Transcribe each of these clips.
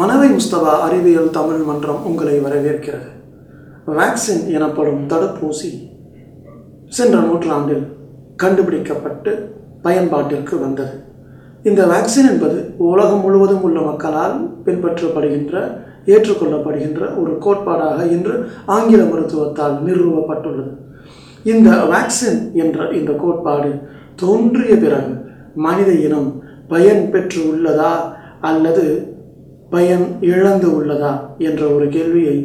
மனதை முஸ்தபா அறிவியல் தமிழ் மன்றம் உங்களை வரவேற்கிறது. வேக்சின் எனப்படும் தடுப்பூசி சென்ற நூற்றாண்டில் கண்டுபிடிக்கப்பட்டு பயன்பாட்டிற்கு வந்தது. இந்த வேக்சின் என்பது உலகம் முழுவதும் உள்ள மக்களால் பின்பற்றப்படுகின்ற ஏற்றுக்கொள்ளப்படுகின்ற ஒரு கோட்பாடாக இன்று ஆங்கில மருத்துவத்தால் நிறுவப்பட்டுள்ளது. இந்த வேக்சின் என்ற இந்த கோட்பாடு தோன்றிய பிறகு மனித இனம் பயன் பெற்று உள்ளதா அல்லது பயன் இழந்து உள்ளதா என்ற ஒரு கேள்வியை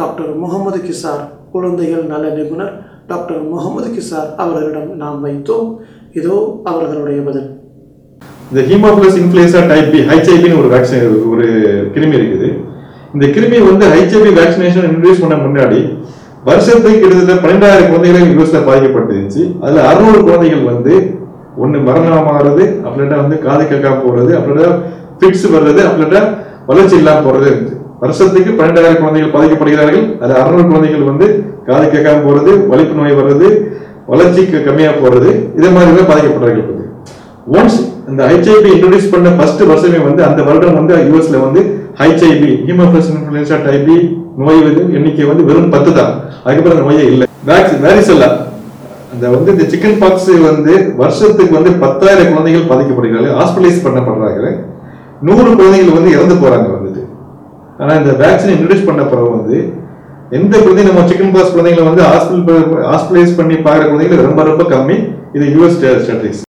டாக்டர் முகமது கிசார் குழந்தைகள் நல நிபுணர் டாக்டர் முகமது கிசார் அவர்களிடம் நாம் வைத்தோம். இதோ அவர்களுடைய பதில். இந்த ஹீமோபிளஸ் இன்ஃப்ளூயன்சா டைப் பி ஹைச்ஐபின்னு ஒரு வேக்சின் ஒரு கிருமி இருக்குது. இந்த கிருமி வந்து ஹைச்ஐபி வேக்சினேஷன் இன்ட்ரடியூஸ் பண்ண முன்னாடி வருஷத்துக்கு கிட்டத்தட்ட பன்னெண்டாயிரம் குழந்தைகள் யூஎஸ்ல பாதிக்கப்பட்டுருந்துச்சு. அதுல அறுநூறு குழந்தைகள் வந்து ஒன்று மரணமாகிறது அப்படின்ட்டா வந்து காது கேட்காம போகிறது அப்படின்ட்டா ஃபிட்ஸ் வர்றது அப்படின்ட்டா வளர்ச்சி இல்லாமல் போறது இருந்துச்சு. வருஷத்துக்கு பன்னெண்டாயிரம் குழந்தைகள் பாதிக்கப்படுகிறார்கள். அது அறுநூறு குழந்தைகள் வந்து காது கேட்காம போறது வலிப்பு நோய் வர்றது வளர்ச்சி கம்மியா போறது இதே மாதிரி தான் பாதிக்கப்படுறார்கள் வந்து ஒன்ஸ் இந்த ஹெச்ஐபி இன்ட்ரோடியூஸ் பண்ண ஃபர்ஸ்ட் வருஷமே வந்து அந்த வருடம் வந்து யூஎஸ்ல வந்து ஹெச்ஐபி ஹீமோபிளஸ் இன்ஃபுளுன்சா டைபி நோய் எண்ணிக்கை வந்து வெறும் பத்து தான். அதுக்கப்புறம் அந்த நோயே இல்லை. வேக்சின் வேரிசெல்லா அந்த வந்து இந்த சிக்கன் பாக்ஸ் வந்து வருஷத்துக்கு வந்து பத்தாயிரம் குழந்தைகள் பாதிக்கப்படுகிறார்கள் ஹாஸ்பிட்டலைஸ் பண்ணப்படுறாங்க நூறு குழந்தைகள் வந்து இறந்து போறாங்க வந்துட்டு. ஆனா இந்த வேக்சின் இன்ட்ரடியூஸ் பண்ண பிறகு வந்து எந்த குழந்தையும் நம்ம சிக்கன் பாஸ் குழந்தைங்களை வந்து ஹாஸ்பிட்டல் ஹாஸ்பிட்டலைஸ் பண்ணி பார்க்குற குழந்தைகள் ரொம்ப ரொம்ப கம்மி. இது யூஎஸ் ஸ்டாட்டிஸ்டிக்ஸ்